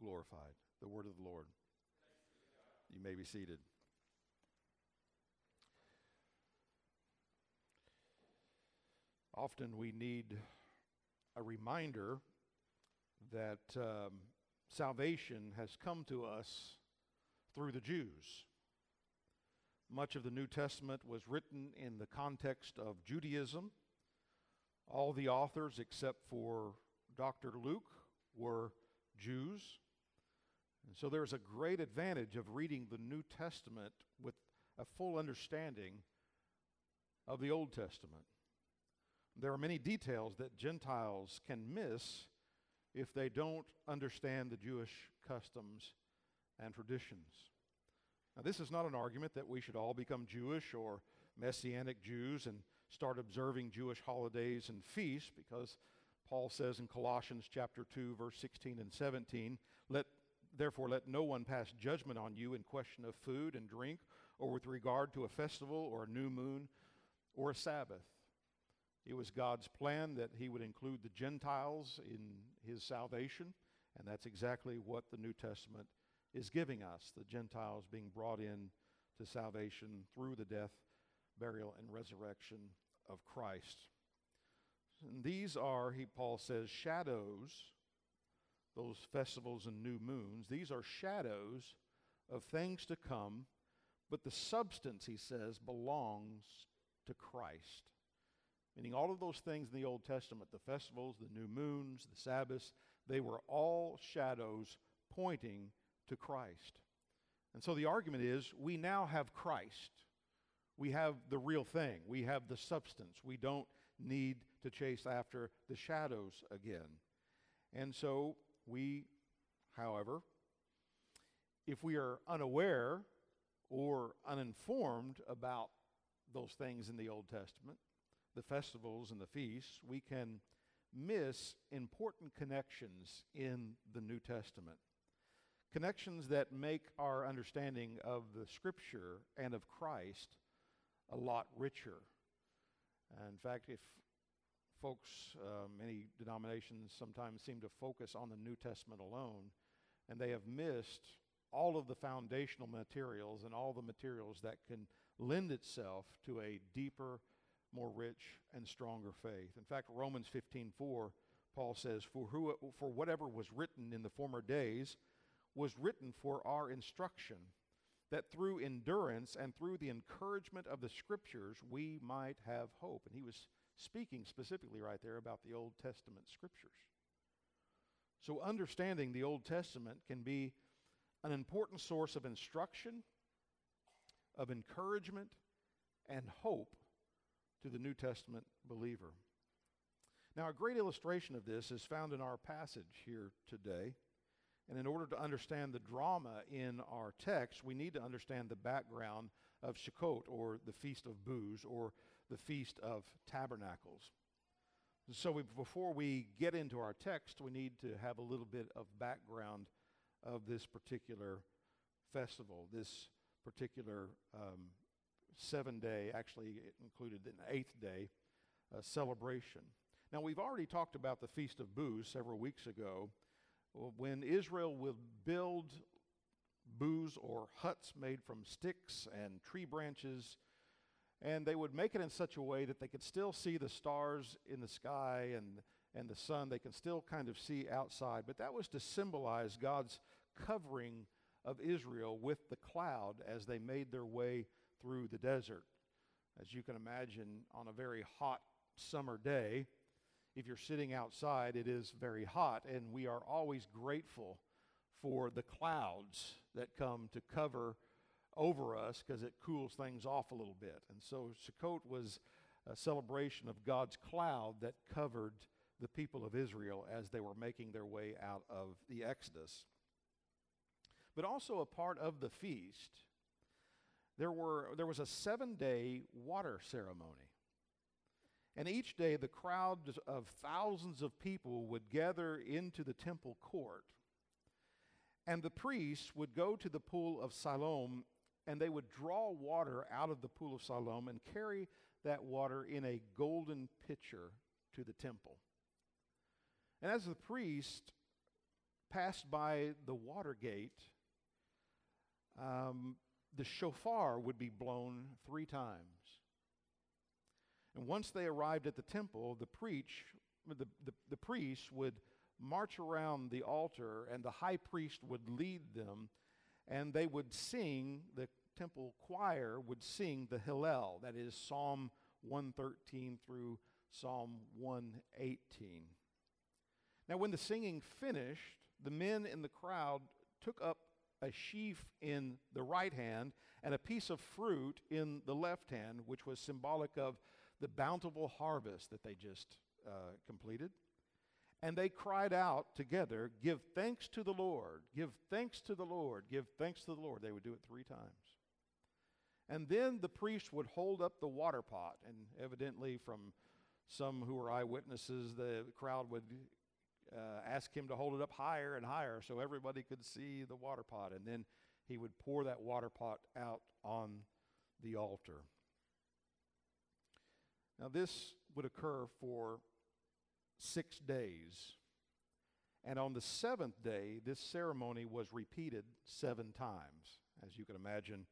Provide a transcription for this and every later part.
glorified. The word of the Lord. You may be seated. Often we need a reminder that um, salvation has come to us through the Jews. Much of the New Testament was written in the context of Judaism. All the authors, except for Dr. Luke, were Jews. And so there's a great advantage of reading the New Testament with a full understanding of the Old Testament. There are many details that Gentiles can miss if they don't understand the Jewish customs and traditions. Now, this is not an argument that we should all become Jewish or Messianic Jews and start observing Jewish holidays and feasts because Paul says in Colossians chapter 2 verse 16 and 17, let therefore let no one pass judgment on you in question of food and drink or with regard to a festival or a new moon or a Sabbath. It was God's plan that he would include the Gentiles in his salvation, and that's exactly what the New Testament is giving us the Gentiles being brought in to salvation through the death, burial, and resurrection of Christ. And these are, he, Paul says, shadows, those festivals and new moons, these are shadows of things to come, but the substance, he says, belongs to Christ. Meaning, all of those things in the Old Testament, the festivals, the new moons, the Sabbaths, they were all shadows pointing to Christ. And so the argument is we now have Christ. We have the real thing. We have the substance. We don't need to chase after the shadows again. And so we, however, if we are unaware or uninformed about those things in the Old Testament, the festivals and the feasts, we can miss important connections in the New Testament. Connections that make our understanding of the Scripture and of Christ a lot richer. In fact, if folks, uh, many denominations sometimes seem to focus on the New Testament alone, and they have missed all of the foundational materials and all the materials that can lend itself to a deeper more rich and stronger faith. In fact, Romans 15:4, Paul says, "For who, for whatever was written in the former days was written for our instruction, that through endurance and through the encouragement of the scriptures we might have hope." And he was speaking specifically right there about the Old Testament scriptures. So understanding the Old Testament can be an important source of instruction, of encouragement, and hope to the New Testament believer. Now, a great illustration of this is found in our passage here today. And in order to understand the drama in our text, we need to understand the background of Sukkot, or the Feast of Booths, or the Feast of Tabernacles. So, we, before we get into our text, we need to have a little bit of background of this particular festival, this particular um, seven day, actually, it included an eighth day uh, celebration. Now, we've already talked about the Feast of Booths several weeks ago when Israel would build booths or huts made from sticks and tree branches, and they would make it in such a way that they could still see the stars in the sky and, and the sun. They can still kind of see outside, but that was to symbolize God's covering of Israel with the cloud as they made their way through the desert. As you can imagine, on a very hot summer day, if you're sitting outside, it is very hot, and we are always grateful for the clouds that come to cover over us because it cools things off a little bit. And so Sukkot was a celebration of God's cloud that covered the people of Israel as they were making their way out of the Exodus. But also a part of the feast, there, were, there was a seven day water ceremony. And each day, the crowds of thousands of people would gather into the temple court. And the priests would go to the pool of Siloam and they would draw water out of the pool of Siloam and carry that water in a golden pitcher to the temple. And as the priest passed by the water gate, um, the shofar would be blown three times. And once they arrived at the temple, the, preach, the, the, the priest would march around the altar, and the high priest would lead them, and they would sing, the temple choir would sing the Hallel, that is Psalm 113 through Psalm 118. Now, when the singing finished, the men in the crowd took up a sheaf in the right hand and a piece of fruit in the left hand, which was symbolic of the bountiful harvest that they just uh, completed. And they cried out together, Give thanks to the Lord, give thanks to the Lord, give thanks to the Lord. They would do it three times. And then the priest would hold up the water pot, and evidently, from some who were eyewitnesses, the crowd would uh, ask him to hold it up higher and higher so everybody could see the water pot. And then he would pour that water pot out on the altar. Now, this would occur for six days. And on the seventh day, this ceremony was repeated seven times. As you can imagine,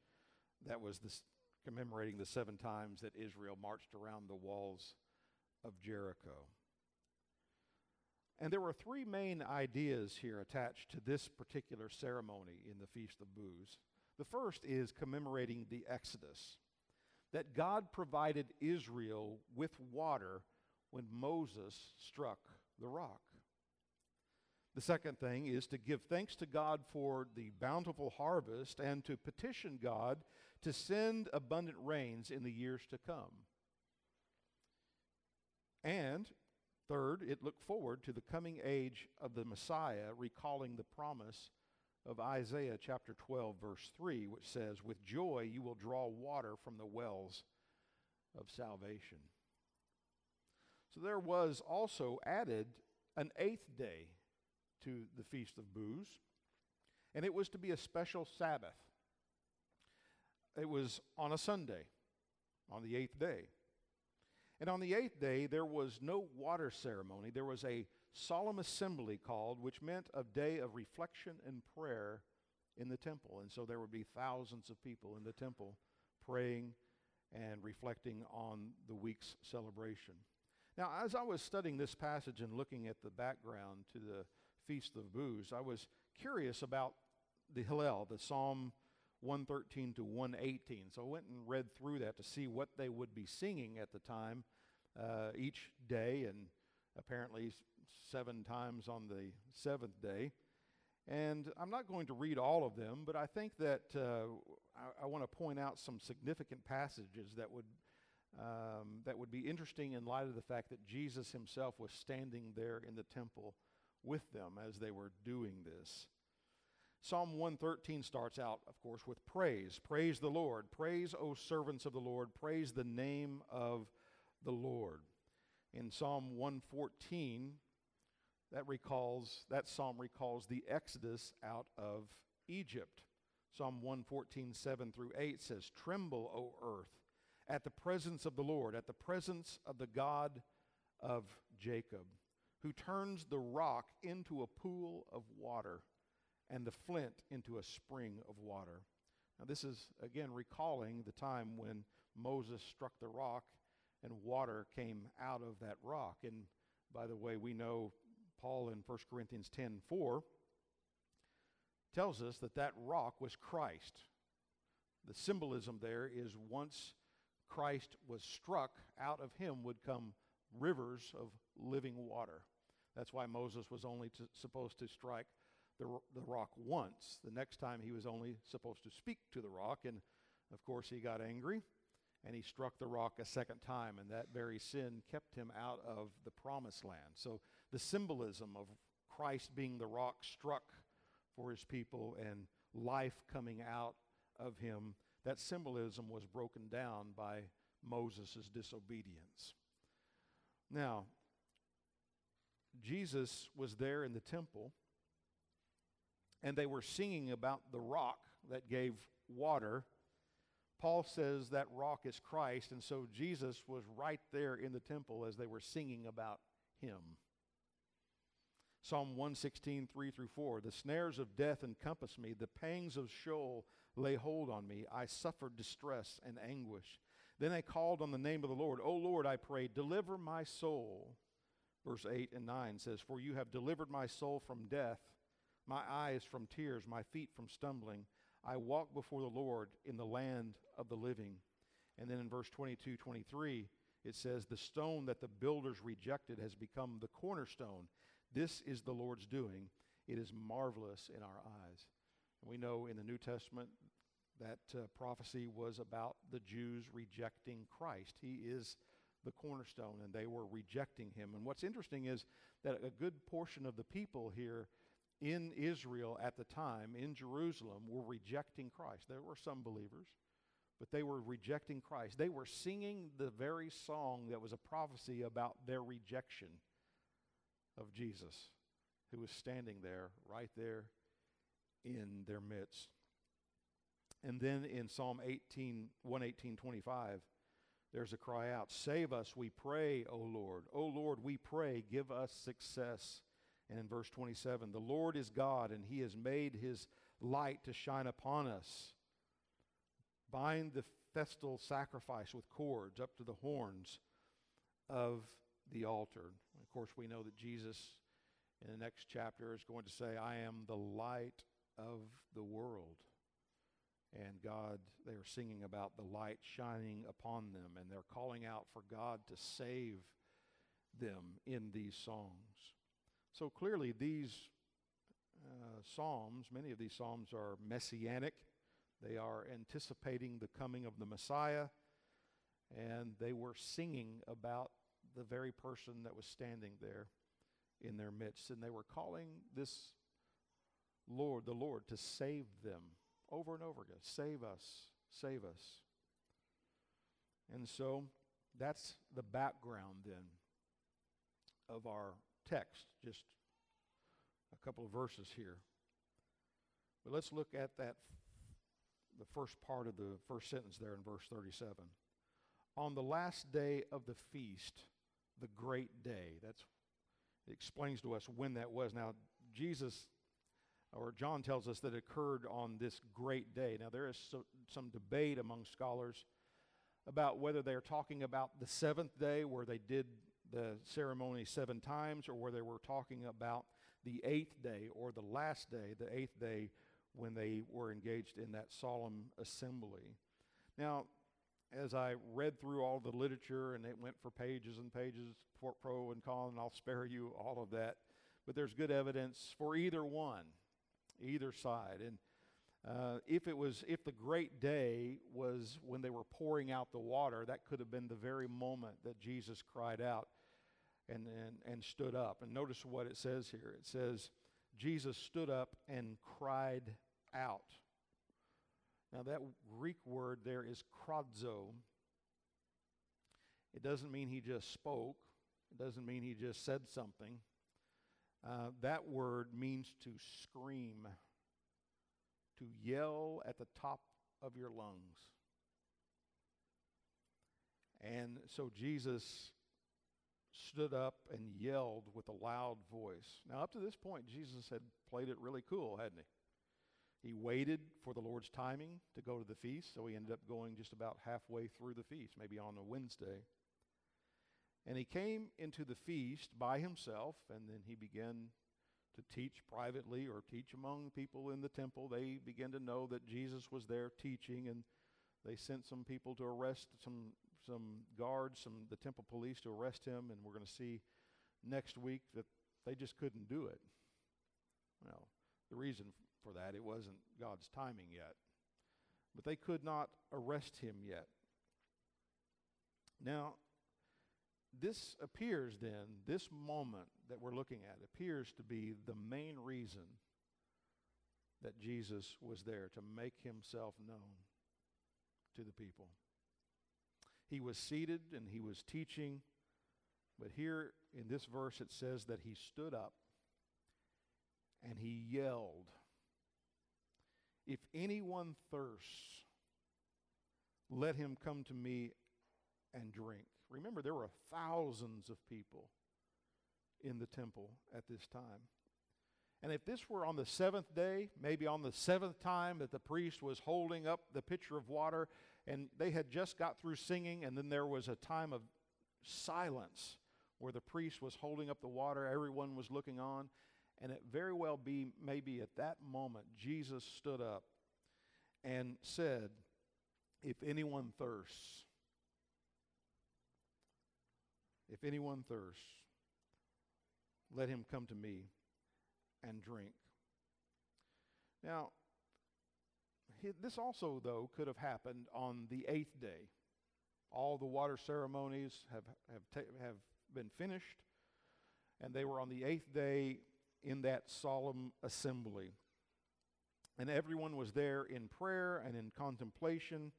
that was commemorating the seven times that Israel marched around the walls of Jericho. And there were three main ideas here attached to this particular ceremony in the Feast of Booths. The first is commemorating the Exodus, that God provided Israel with water when Moses struck the rock. The second thing is to give thanks to God for the bountiful harvest and to petition God to send abundant rains in the years to come. And third, it looked forward to the coming age of the Messiah, recalling the promise of Isaiah chapter 12, verse 3, which says, With joy you will draw water from the wells of salvation. So there was also added an eighth day to the Feast of Booths, and it was to be a special Sabbath. It was on a Sunday, on the eighth day. And on the eighth day, there was no water ceremony. There was a solemn assembly called, which meant a day of reflection and prayer in the temple. And so there would be thousands of people in the temple praying and reflecting on the week's celebration. Now, as I was studying this passage and looking at the background to the Feast of Booths, I was curious about the Hallel, the Psalm 113 to 118. So I went and read through that to see what they would be singing at the time uh, each day, and apparently seven times on the seventh day. And I'm not going to read all of them, but I think that uh, I, I want to point out some significant passages that would um, that would be interesting in light of the fact that Jesus himself was standing there in the temple with them as they were doing this. Psalm 113 starts out, of course, with praise. Praise the Lord. Praise, O servants of the Lord. Praise the name of the Lord. In Psalm 114, that recalls that psalm recalls the exodus out of Egypt. Psalm 114, 7 through 8 says, Tremble, O earth, at the presence of the Lord, at the presence of the God of Jacob, who turns the rock into a pool of water and the flint into a spring of water. Now, this is again recalling the time when Moses struck the rock and water came out of that rock. And by the way, we know Paul in 1 Corinthians 10 4 tells us that that rock was Christ. The symbolism there is once Christ was struck, out of him would come rivers of living water. That's why Moses was only to, supposed to strike the, the rock once. The next time he was only supposed to speak to the rock, and of course he got angry and he struck the rock a second time, and that very sin kept him out of the promised land. So the symbolism of Christ being the rock struck for his people and life coming out of him, that symbolism was broken down by Moses' disobedience. Now, Jesus was there in the temple, and they were singing about the rock that gave water. Paul says that rock is Christ, and so Jesus was right there in the temple as they were singing about him. Psalm 116, 3 through 4. The snares of death encompass me, the pangs of Sheol lay hold on me. I suffered distress and anguish. Then I called on the name of the Lord. O Lord, I prayed, deliver my soul. Verse 8 and 9 says, For you have delivered my soul from death, my eyes from tears, my feet from stumbling. I walk before the Lord in the land of the living. And then in verse 22, 23, it says, The stone that the builders rejected has become the cornerstone. This is the Lord's doing. It is marvelous in our eyes. We know in the New Testament that uh, prophecy was about the Jews rejecting Christ. He is the cornerstone, and they were rejecting him. And what's interesting is that a good portion of the people here in Israel at the time, in Jerusalem, were rejecting Christ. There were some believers, but they were rejecting Christ. They were singing the very song that was a prophecy about their rejection of Jesus, who was standing there, right there in their midst. And then in Psalm 18, 118, 25, there's a cry out Save us, we pray, O Lord. O Lord, we pray, give us success. And in verse 27, the Lord is God, and he has made his light to shine upon us. Bind the festal sacrifice with cords up to the horns of the altar. Of course, we know that Jesus in the next chapter is going to say, I am the light of the world. And God, they are singing about the light shining upon them, and they're calling out for God to save them in these songs. So clearly, these uh, psalms, many of these psalms are messianic. They are anticipating the coming of the Messiah, and they were singing about the very person that was standing there in their midst. And they were calling this Lord, the Lord, to save them over and over again. Save us, save us. And so that's the background then of our text, just a couple of verses here. But let's look at that, the first part of the first sentence there in verse 37. On the last day of the feast, the great day. That's it explains to us when that was. Now, Jesus or John tells us that it occurred on this great day. Now, there is so, some debate among scholars about whether they're talking about the seventh day where they did the ceremony seven times or whether they were talking about the eighth day or the last day, the eighth day when they were engaged in that solemn assembly. Now, as I read through all the literature, and it went for pages and pages, pro and con, and I'll spare you all of that. But there's good evidence for either one, either side. And uh, if it was, if the great day was when they were pouring out the water, that could have been the very moment that Jesus cried out and, and, and stood up. And notice what it says here. It says, Jesus stood up and cried out. Now, that Greek word there is kradzo. It doesn't mean he just spoke, it doesn't mean he just said something. Uh, that word means to scream, to yell at the top of your lungs. And so Jesus stood up and yelled with a loud voice. Now, up to this point, Jesus had played it really cool, hadn't he? He waited for the Lord's timing to go to the feast, so he ended up going just about halfway through the feast, maybe on a Wednesday. And he came into the feast by himself, and then he began to teach privately or teach among people in the temple. They began to know that Jesus was there teaching, and they sent some people to arrest some some guards, some the temple police to arrest him, and we're going to see next week that they just couldn't do it. Well, the reason for that. It wasn't God's timing yet. But they could not arrest him yet. Now, this appears then, this moment that we're looking at appears to be the main reason that Jesus was there to make himself known to the people. He was seated and he was teaching, but here in this verse it says that he stood up and he yelled, If anyone thirsts, let him come to me and drink. Remember, there were thousands of people in the temple at this time. And if this were on the seventh day, maybe on the seventh time that the priest was holding up the pitcher of water, and they had just got through singing, and then there was a time of silence where the priest was holding up the water, everyone was looking on, and it very well be maybe at that moment Jesus stood up and said, If anyone thirsts, if anyone thirsts, let him come to me and drink. Now, this also, though, could have happened on the eighth day. All the water ceremonies have, have, ta- have been finished, and they were on the eighth day in that solemn assembly. And everyone was there in prayer and in contemplation,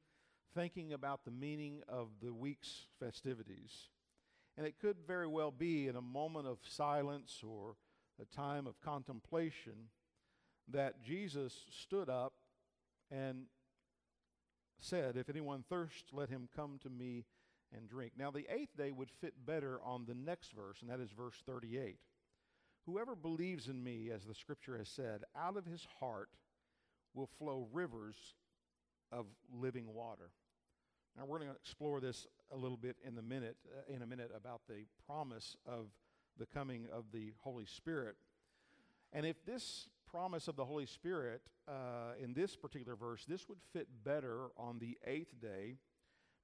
thinking about the meaning of the week's festivities. And it could very well be in a moment of silence or a time of contemplation, that Jesus stood up and said, If anyone thirsts, let him come to me and drink. Now, the eighth day would fit better on the next verse, and that is verse 38. Whoever believes in me, as the scripture has said, out of his heart will flow rivers of living water. Now we're going to explore this a little bit in the minute uh, in a minute about the promise of the coming of the Holy Spirit. And if this promise of the Holy Spirit uh, in this particular verse, this would fit better on the eighth day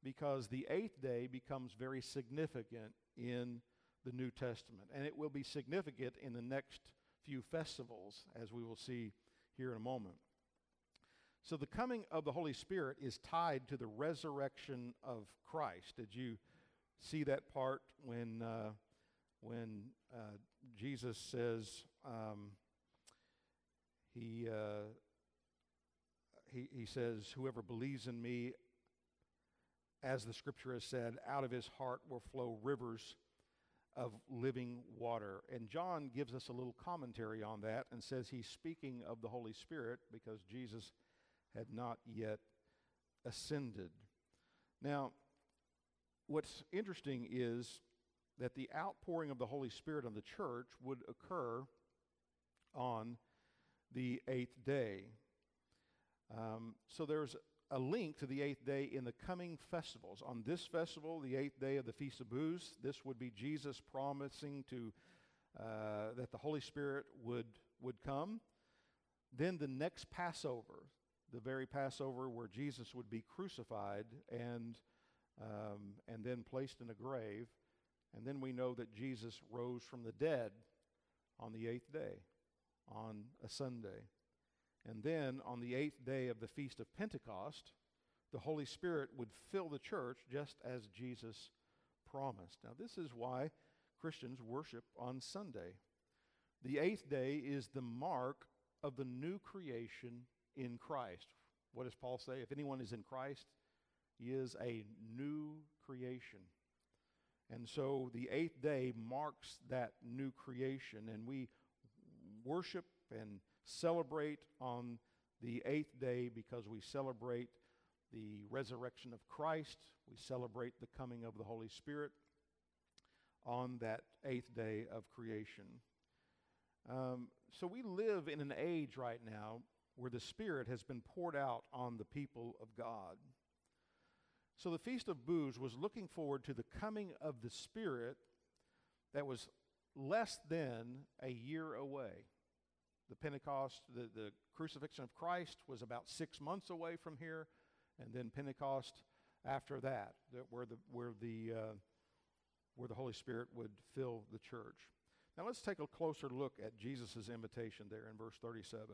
because the eighth day becomes very significant in the New Testament. And it will be significant in the next few festivals, as we will see here in a moment. So the coming of the Holy Spirit is tied to the resurrection of Christ. Did you see that part when uh, when uh, Jesus says um, he, uh, he, he says, Whoever believes in me, as the scripture has said, out of his heart will flow rivers of living water. And John gives us a little commentary on that and says he's speaking of the Holy Spirit because Jesus had not yet ascended. Now, what's interesting is that the outpouring of the Holy Spirit on the church would occur on the eighth day. Um, so there's a link to the eighth day in the coming festivals. On this festival, the eighth day of the Feast of Booths, this would be Jesus promising to uh, that the Holy Spirit would would come. Then the next Passover, the very Passover where Jesus would be crucified and um, and then placed in a grave. And then we know that Jesus rose from the dead on the eighth day, on a Sunday. And then on the eighth day of the Feast of Pentecost, the Holy Spirit would fill the church just as Jesus promised. Now, this is why Christians worship on Sunday. The eighth day is the mark of the new creation in Christ. What does Paul say? If anyone is in Christ, he is a new creation. And so the eighth day marks that new creation, and we worship and celebrate on the eighth day because we celebrate the resurrection of Christ. We celebrate the coming of the Holy Spirit on that eighth day of creation. Um, so we live in an age right now where the Spirit has been poured out on the people of God. So the Feast of Booths was looking forward to the coming of the Spirit that was less than a year away. The Pentecost, the, the crucifixion of Christ was about six months away from here, and then Pentecost after that, that where the where the uh, where the Holy Spirit would fill the church. Now let's take a closer look at Jesus' invitation there in verse 37.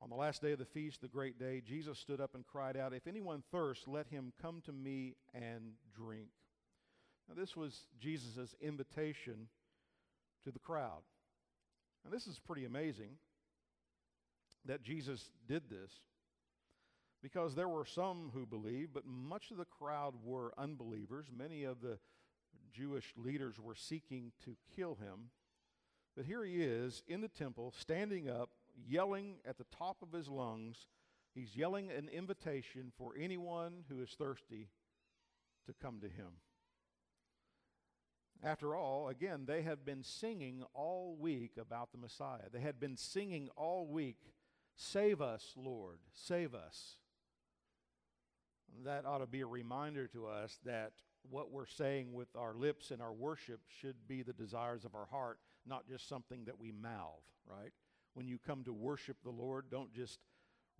On the last day of the feast, the great day, Jesus stood up and cried out, If anyone thirsts, let him come to me and drink. Now, this was Jesus' invitation to the crowd. And this is pretty amazing that Jesus did this because there were some who believed, but much of the crowd were unbelievers. Many of the Jewish leaders were seeking to kill him. But here he is in the temple, standing up, yelling at the top of his lungs. He's yelling an invitation for anyone who is thirsty to come to him. After all, again, they had been singing all week about the Messiah. They had been singing all week, Save us, Lord, save us. That ought to be a reminder to us that what we're saying with our lips and our worship should be the desires of our heart, not just something that we mouth, right? When you come to worship the Lord, don't just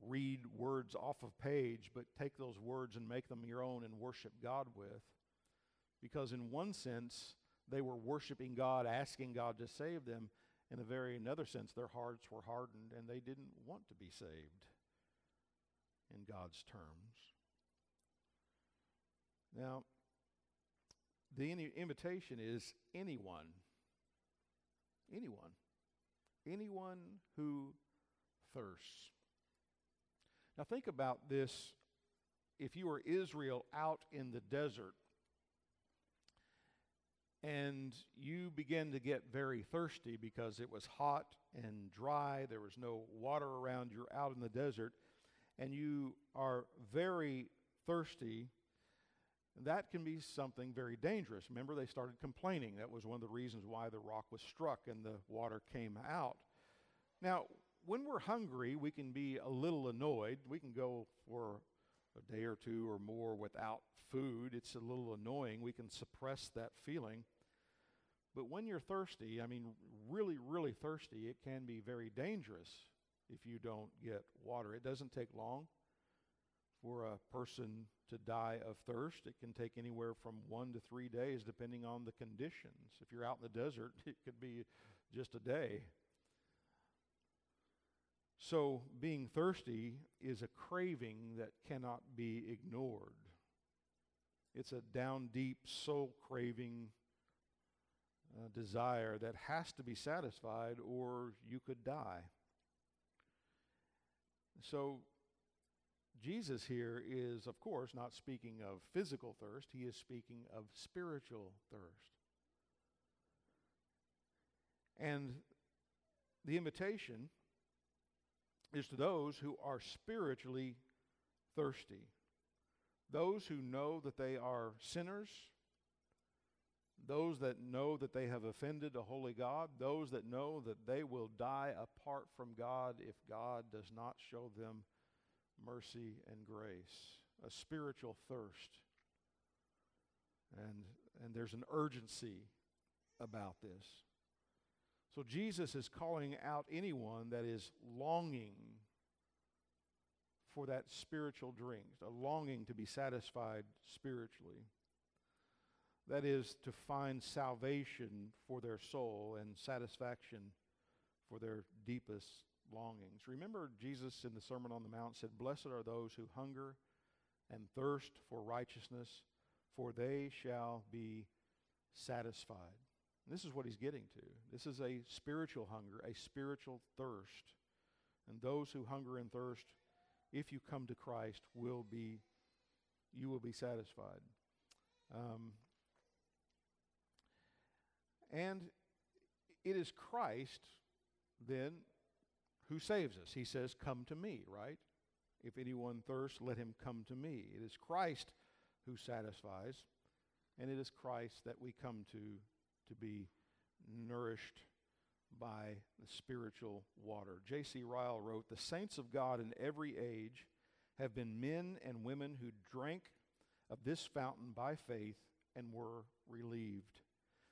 read words off of page, but take those words and make them your own and worship God with. Because in one sense, they were worshiping God, asking God to save them. In a very another sense, their hearts were hardened and they didn't want to be saved in God's terms. Now, the invitation is anyone, anyone, anyone who thirsts. Now, think about this. If you were Israel out in the desert and you begin to get very thirsty because it was hot and dry, there was no water around, you're out in the desert, and you are very thirsty, that can be something very dangerous. Remember, they started complaining. That was one of the reasons why the rock was struck and the water came out. Now, when we're hungry, we can be a little annoyed. We can go for a day or two or more without food. It's a little annoying. We can suppress that feeling. But when you're thirsty, I mean, really, really thirsty, it can be very dangerous if you don't get water. It doesn't take long for a person to die of thirst. It can take anywhere from one to three days, depending on the conditions. If you're out in the desert, it could be just a day. So, being thirsty is a craving that cannot be ignored. It's a down deep soul craving uh, desire that has to be satisfied, or you could die. So, Jesus here is, of course, not speaking of physical thirst, he is speaking of spiritual thirst. And the invitation is to those who are spiritually thirsty, those who know that they are sinners, those that know that they have offended a holy God, those that know that they will die apart from God if God does not show them mercy and grace, a spiritual thirst. And, and there's an urgency about this. So Jesus is calling out anyone that is longing for that spiritual drink, a longing to be satisfied spiritually. That is to find salvation for their soul and satisfaction for their deepest longings. Remember, Jesus in the Sermon on the Mount said, Blessed are those who hunger and thirst for righteousness, for they shall be satisfied. And this is what he's getting to. This is a spiritual hunger, a spiritual thirst. And those who hunger and thirst, if you come to Christ, will be, you will be satisfied. Um, and it is Christ then who saves us. He says, Come to me, right? If anyone thirsts, let him come to me. It is Christ who satisfies, and it is Christ that we come to to be nourished by the spiritual water. J.C. Ryle wrote The saints of God in every age have been men and women who drank of this fountain by faith and were relieved.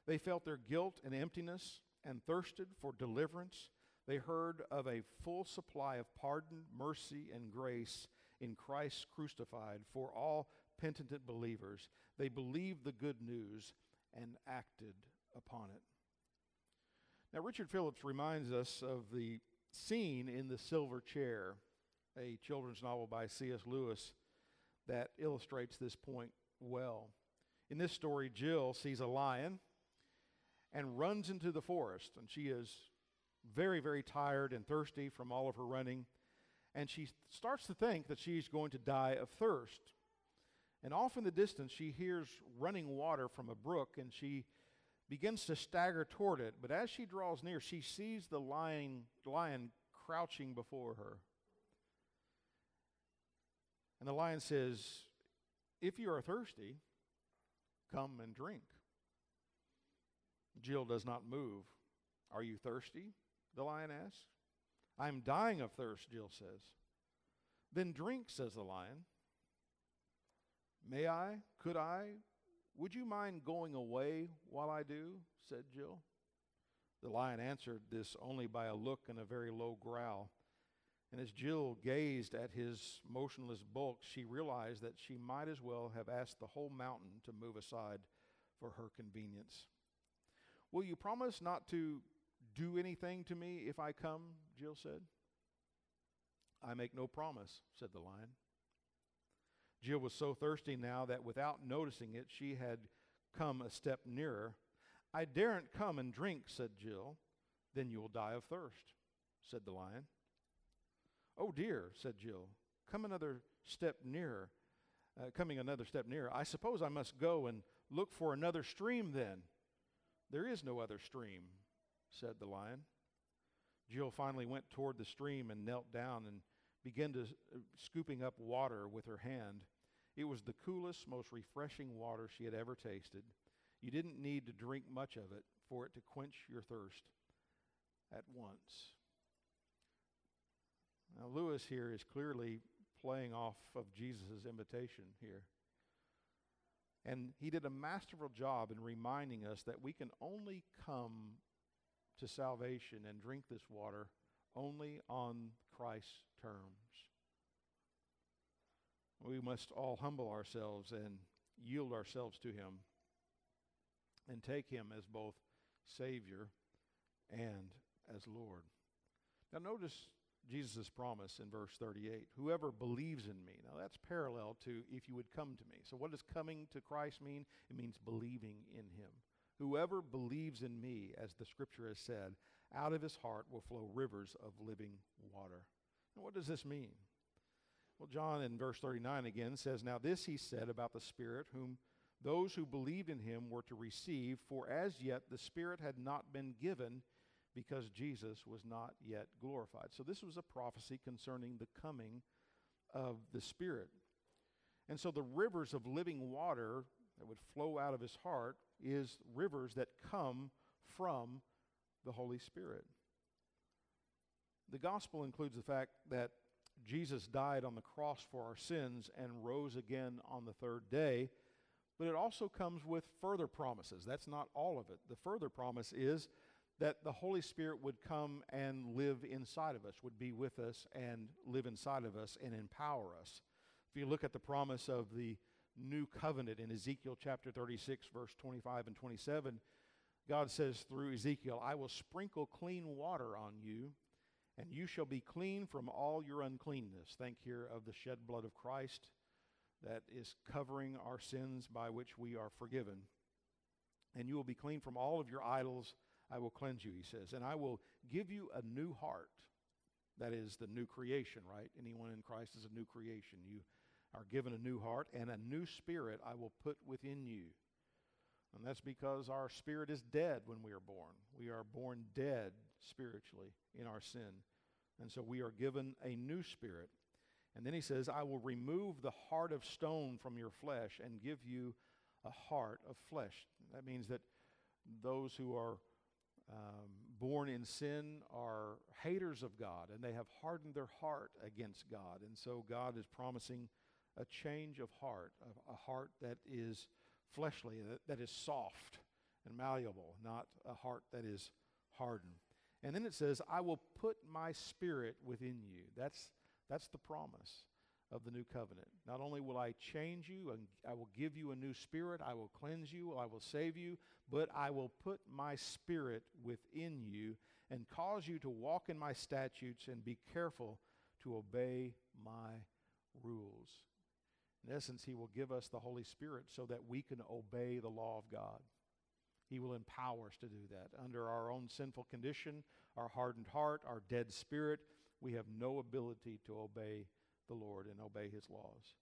They felt their guilt and emptiness and thirsted for deliverance they heard of a full supply of pardon, mercy, and grace in Christ crucified for all penitent believers. They believed the good news and acted upon it. Now, Richard Phillips reminds us of the scene in The Silver Chair, a children's novel by C.S. Lewis that illustrates this point well. In this story, Jill sees a lion and runs into the forest, and she is very, very tired and thirsty from all of her running, and she starts to think that she's going to die of thirst. And off in the distance, she hears running water from a brook, and she begins to stagger toward it. But as she draws near, she sees the lion, lion crouching before her. And the lion says, If you are thirsty, come and drink. Jill does not move. Are you thirsty? The lion asks. I'm dying of thirst, Jill says. Then drink, says the lion. May I? Could I? Would you mind going away while I do? said Jill. The lion answered this only by a look and a very low growl. And as Jill gazed at his motionless bulk, she realized that she might as well have asked the whole mountain to move aside for her convenience. Will you promise not to do anything to me if I come? Jill said. I make no promise, said the lion. Jill was so thirsty now that without noticing it, she had come a step nearer. I daren't come and drink, said Jill. Then you will die of thirst, said the lion. Oh dear, said Jill. Come another step nearer. Uh, coming another step nearer. I suppose I must go and look for another stream then. There is no other stream, said the lion. Jill finally went toward the stream and knelt down and began to uh, scooping up water with her hand. It was the coolest, most refreshing water she had ever tasted. You didn't need to drink much of it for it to quench your thirst at once. Now, Lewis here is clearly playing off of Jesus' invitation here. And he did a masterful job in reminding us that we can only come to salvation and drink this water only on Christ's terms. We must all humble ourselves and yield ourselves to Him and take Him as both Savior and as Lord. Now, notice Jesus' promise in verse 38 Whoever believes in me. Now, that's parallel to if you would come to me. So, what does coming to Christ mean? It means believing in Him. Whoever believes in me, as the scripture has said, out of his heart will flow rivers of living water. Now, what does this mean? Well, John in verse 39 again says, Now this he said about the Spirit, whom those who believed in him were to receive, for as yet the Spirit had not been given because Jesus was not yet glorified. So this was a prophecy concerning the coming of the Spirit. And so the rivers of living water that would flow out of his heart is rivers that come from the Holy Spirit. The gospel includes the fact that Jesus died on the cross for our sins and rose again on the third day, but it also comes with further promises. That's not all of it. The further promise is that the Holy Spirit would come and live inside of us, would be with us and live inside of us and empower us. If you look at the promise of the new covenant in Ezekiel chapter 36, verse 25 and 27, God says through Ezekiel, I will sprinkle clean water on you, and you shall be clean from all your uncleanness. Think here of the shed blood of Christ that is covering our sins by which we are forgiven. And you will be clean from all of your idols. I will cleanse you, he says. And I will give you a new heart. That is the new creation, right? Anyone in Christ is a new creation. You are given a new heart, and a new spirit I will put within you. And that's because our spirit is dead when we are born. We are born dead spiritually in our sin. And so we are given a new spirit. And then he says, I will remove the heart of stone from your flesh and give you a heart of flesh. That means that those who are um, born in sin are haters of God and they have hardened their heart against God. And so God is promising a change of heart, a, a heart that is fleshly, that, that is soft and malleable, not a heart that is hardened. And then it says, I will put my spirit within you. That's, that's the promise of the new covenant. Not only will I change you and I will give you a new spirit, I will cleanse you, I will save you, but I will put my spirit within you and cause you to walk in my statutes and be careful to obey my rules. In essence, he will give us the Holy Spirit so that we can obey the law of God. He will empower us to do that. Under our own sinful condition, our hardened heart, our dead spirit, we have no ability to obey the Lord and obey his laws.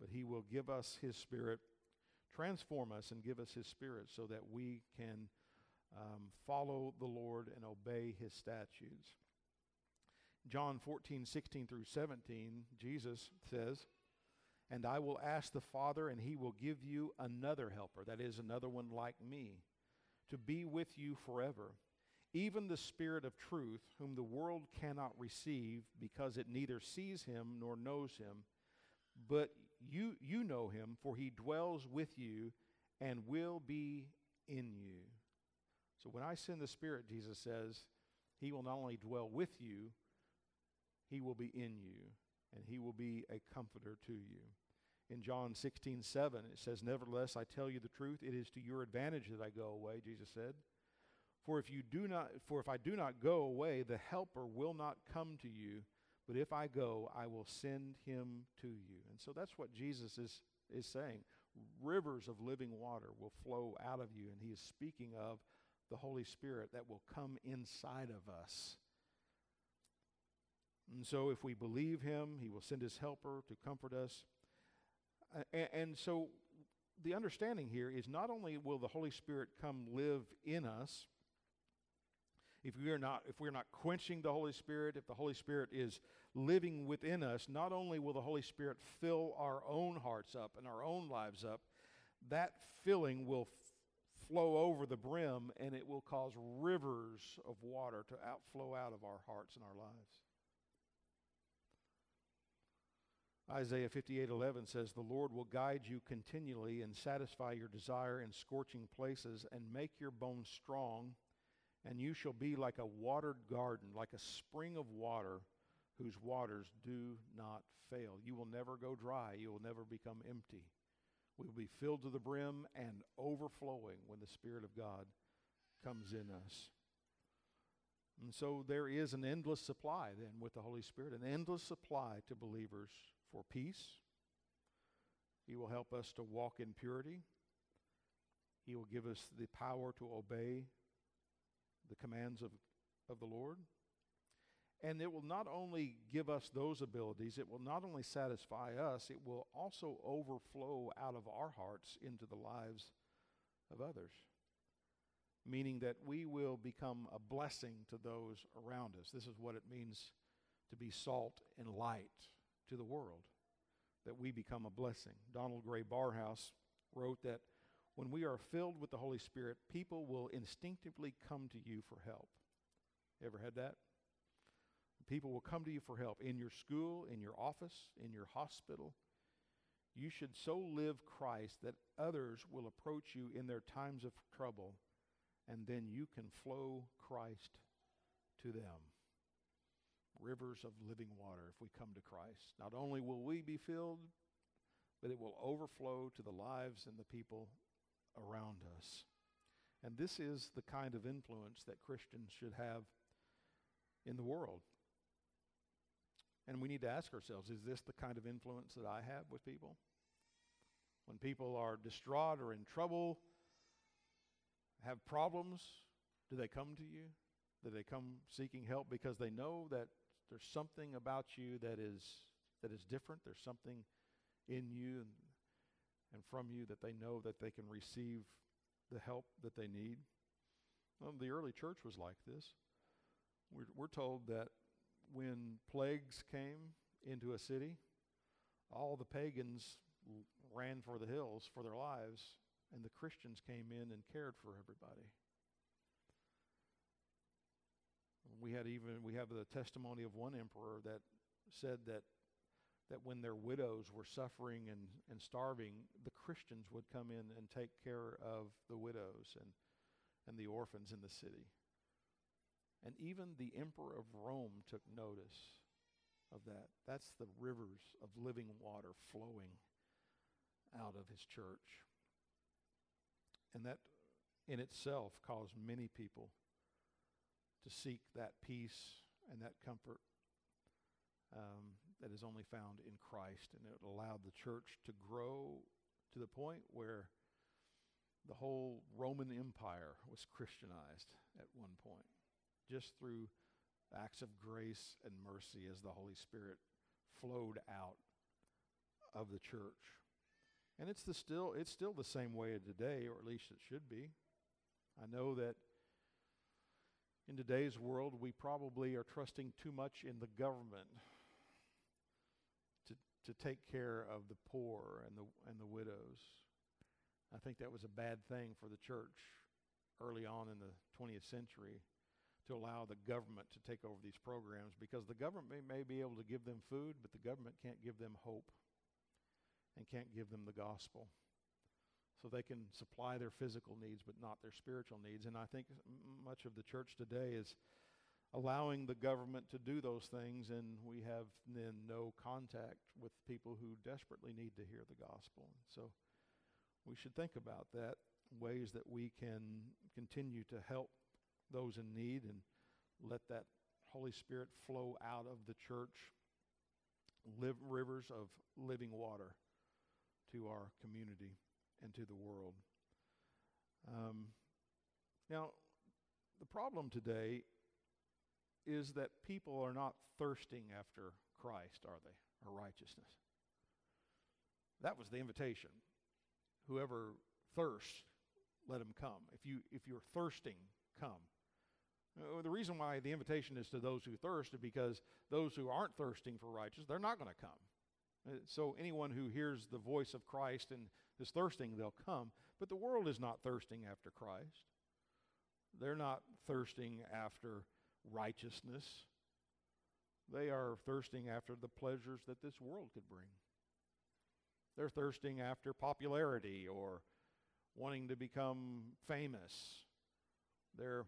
But he will give us his spirit, transform us, and give us his spirit so that we can um, follow the Lord and obey his statutes. John 14, 16 through 17, Jesus says, And I will ask the Father, and he will give you another helper, that is, another one like me, to be with you forever. Even the Spirit of truth, whom the world cannot receive because it neither sees him nor knows him. But you, you know him, for he dwells with you and will be in you. So when I send the Spirit, Jesus says, he will not only dwell with you, he will be in you, and he will be a comforter to you. In John 16, 7, it says, Nevertheless, I tell you the truth, it is to your advantage that I go away, Jesus said. For if you do not for if I do not go away, the helper will not come to you, but if I go, I will send him to you. And so that's what Jesus is, is saying. Rivers of living water will flow out of you, and he is speaking of the Holy Spirit that will come inside of us. And so, if we believe him, he will send his helper to comfort us. and, and so, the understanding here is not only will the Holy Spirit come live in us, if we are not if we're not quenching the Holy Spirit, if the Holy Spirit is living within us, not only will the Holy Spirit fill our own hearts up and our own lives up, that filling will f- flow over the brim and it will cause rivers of water to outflow out of our hearts and our lives. Isaiah 58:11 says, "The Lord will guide you continually and satisfy your desire in scorching places and make your bones strong, and you shall be like a watered garden, like a spring of water whose waters do not fail. You will never go dry, you will never become empty. We will be filled to the brim and overflowing when the Spirit of God comes in us." And so there is an endless supply then with the Holy Spirit, an endless supply to believers for peace. He will help us to walk in purity. He will give us the power to obey the commands of, of the Lord. And it will not only give us those abilities, it will not only satisfy us, it will also overflow out of our hearts into the lives of others. Meaning that we will become a blessing to those around us. This is what it means to be salt and light to the world, that we become a blessing. Donald Grey Barnhouse wrote that when we are filled with the Holy Spirit, people will instinctively come to you for help. Ever had that? People will come to you for help in your school, in your office, in your hospital. You should so live Christ that others will approach you in their times of trouble, and then you can flow Christ to them rivers of living water if we come to Christ. Not only will we be filled, but it will overflow to the lives and the people around us. And this is the kind of influence that Christians should have in the world. And we need to ask ourselves is this the kind of influence that I have with people? When people are distraught or in trouble, have problems, do they come to you? Do they come seeking help because they know that there's something about you that is that is different. There's something in you and, and from you that they know that they can receive the help that they need. Well, the early church was like this. We're, we're told that when plagues came into a city, all the pagans ran for the hills for their lives, and the Christians came in and cared for everybody. We had even we have the testimony of one emperor that said that that when their widows were suffering and, and starving, the Christians would come in and take care of the widows and, and the orphans in the city. And even the emperor of Rome took notice of that. That's the rivers of living water flowing out of his church. And that in itself caused many people to seek that peace and that comfort um, that is only found in Christ. And it allowed the church to grow to the point where the whole Roman Empire was Christianized at one point, just through acts of grace and mercy as the Holy Spirit flowed out of the church. And it's the still it's still the same way today, or at least it should be. I know that in today's world we probably are trusting too much in the government to to take care of the poor and the and the widows. I think that was a bad thing for the church early on in the 20th century to allow the government to take over these programs because the government may, may be able to give them food, but the government can't give them hope and can't give them the gospel. So they can supply their physical needs, but not their spiritual needs. And I think much of the church today is allowing the government to do those things, and we have then no contact with people who desperately need to hear the gospel. So we should think about that, ways that we can continue to help those in need and let that Holy Spirit flow out of the church, live rivers of living water to our community and to the world. Um, now, the problem today is that people are not thirsting after Christ, are they, or righteousness? That was the invitation whoever thirsts, let him come. If you if you're thirsting, come. Uh, the reason why the invitation is to those who thirst is because those who aren't thirsting for righteousness, they're not going to come. Uh, so anyone who hears the voice of Christ and is thirsting, they'll come. But the world is not thirsting after Christ. They're not thirsting after righteousness. They are thirsting after the pleasures that this world could bring. They're thirsting after popularity or wanting to become famous. They're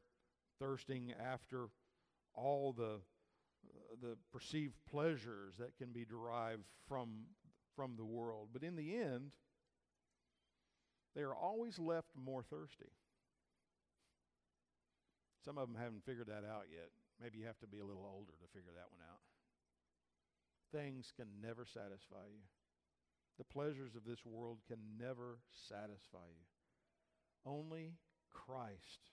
thirsting after all the the perceived pleasures that can be derived from from the world. But in the end, they are always left more thirsty. Some of them haven't figured that out yet. Maybe you have to be a little older to figure that one out. Things can never satisfy you. The pleasures of this world can never satisfy you. Only Christ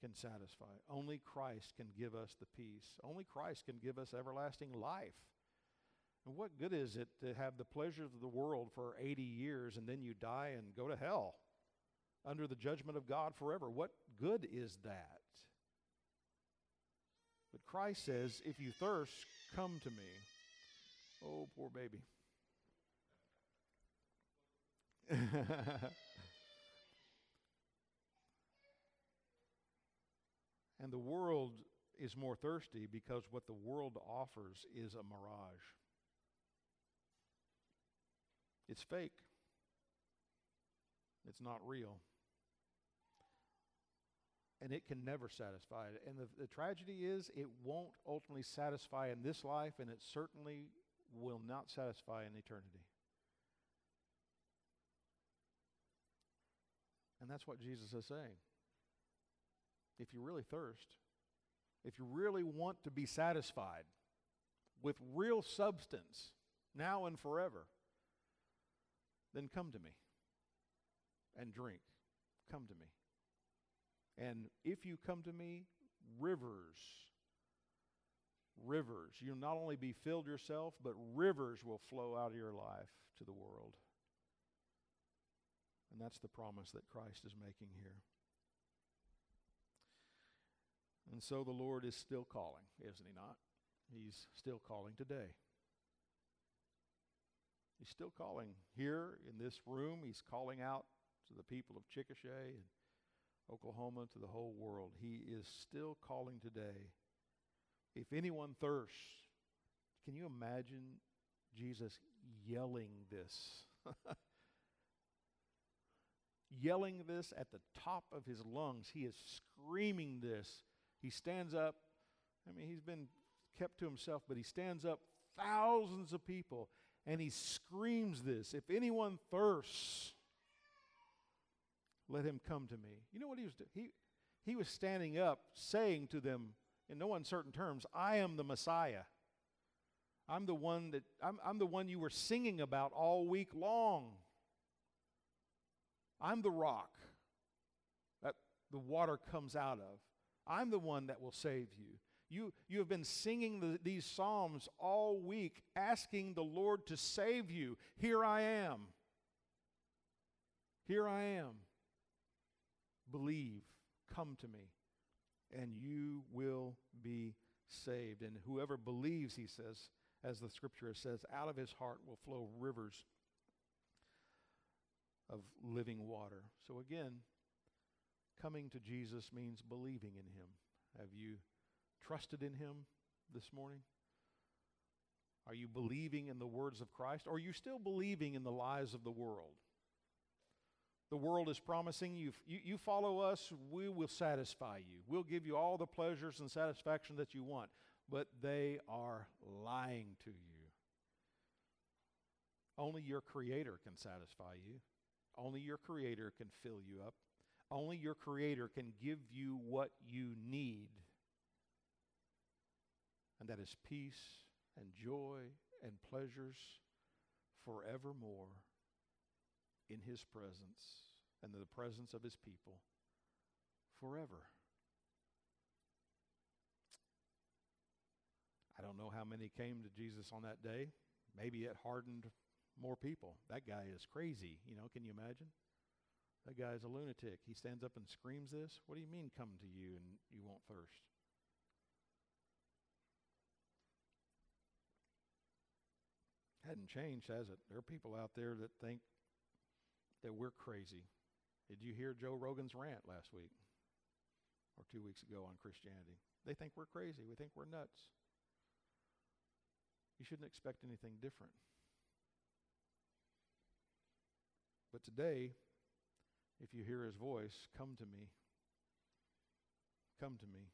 can satisfy. Only Christ can give us the peace. Only Christ can give us everlasting life. And what good is it to have the pleasures of the world for 80 years and then you die and go to hell under the judgment of God forever? What good is that? But Christ says, if you thirst, come to me. Oh, poor baby. and the world is more thirsty because what the world offers is a mirage. It's fake. It's not real. And it can never satisfy. And the, the tragedy is, it won't ultimately satisfy in this life, and it certainly will not satisfy in eternity. And that's what Jesus is saying. If you really thirst, if you really want to be satisfied with real substance now and forever, then come to me and drink. Come to me. And if you come to me, rivers, rivers, you'll not only be filled yourself, but rivers will flow out of your life to the world. And that's the promise that Christ is making here. And so the Lord is still calling, isn't he not? He's still calling today. He's still calling here in this room. He's calling out to the people of Chickasha and Oklahoma, to the whole world. He is still calling today. If anyone thirsts, can you imagine Jesus yelling this? yelling this at the top of his lungs. He is screaming this. He stands up. I mean, he's been kept to himself, but he stands up, thousands of people, and he screams this If anyone thirsts, let him come to me. You know what he was doing? He, he was standing up saying to them in no uncertain terms, I am the Messiah. I'm the one that I'm, I'm the one you were singing about all week long. I'm the rock that the water comes out of. I'm the one that will save you. You, you have been singing the, these psalms all week, asking the Lord to save you. Here I am. Here I am. Believe, come to me, and you will be saved. And whoever believes, he says, as the scripture says, out of his heart will flow rivers of living water. So again, coming to Jesus means believing in him. Have you trusted in him this morning? Are you believing in the words of Christ? Or are you still believing in the lies of the world? The world is promising you, you, you follow us, we will satisfy you. We'll give you all the pleasures and satisfaction that you want. But they are lying to you. Only your Creator can satisfy you. Only your Creator can fill you up. Only your Creator can give you what you need. And that is peace and joy and pleasures forevermore in His presence and the presence of His people forever. I don't know how many came to Jesus on that day. Maybe it hardened more people. That guy is crazy. You know, can you imagine? That guy is a lunatic. He stands up and screams this. What do you mean, come to you and you won't thirst? Hadn't changed, has it? There are people out there that think that we're crazy. Did you hear Joe Rogan's rant last week or two weeks ago on Christianity? They think we're crazy. We think we're nuts. You shouldn't expect anything different. But today, if you hear his voice, come to me. Come to me.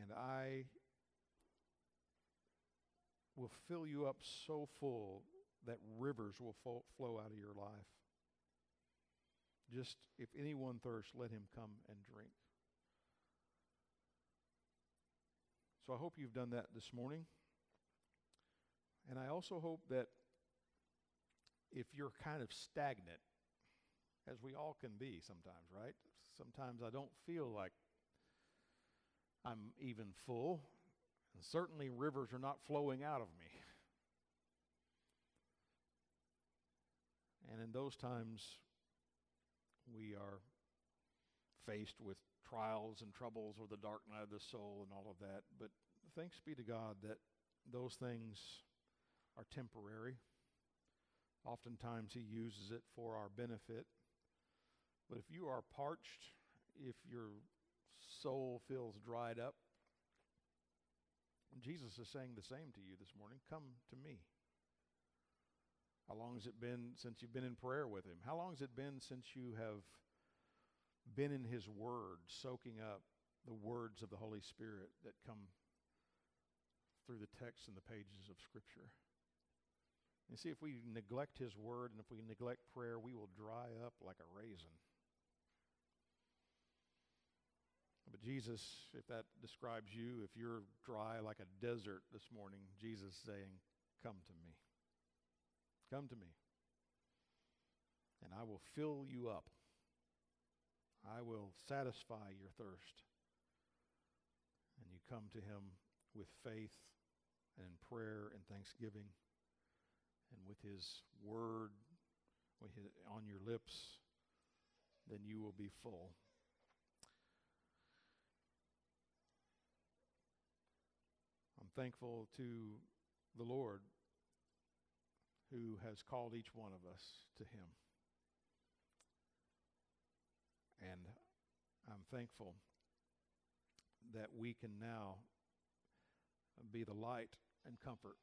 And I will fill you up so full that rivers will fo- flow out of your life. Just if anyone thirsts, let him come and drink. So I hope you've done that this morning. And I also hope that if you're kind of stagnant, as we all can be sometimes, right? Sometimes I don't feel like I'm even full. And certainly rivers are not flowing out of me. And in those times, we are faced with trials and troubles or the dark night of the soul and all of that. But thanks be to God that those things are temporary. Oftentimes, He uses it for our benefit. But if you are parched, if your soul feels dried up, Jesus is saying the same to you this morning. Come to me. How long has it been since you've been in prayer with Him? How long has it been since you have been in His Word, soaking up the words of the Holy Spirit that come through the text and the pages of Scripture? And see, if we neglect His Word and if we neglect prayer, we will dry up like a raisin. But Jesus, if that describes you, if you're dry like a desert this morning, Jesus saying, Come to me. Come to me. And I will fill you up. I will satisfy your thirst. And you come to him with faith and in prayer and thanksgiving and with his word on your lips, then you will be full. Thankful to the Lord who has called each one of us to Him. And I'm thankful that we can now be the light and comfort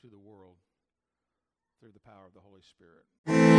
to the world through the power of the Holy Spirit.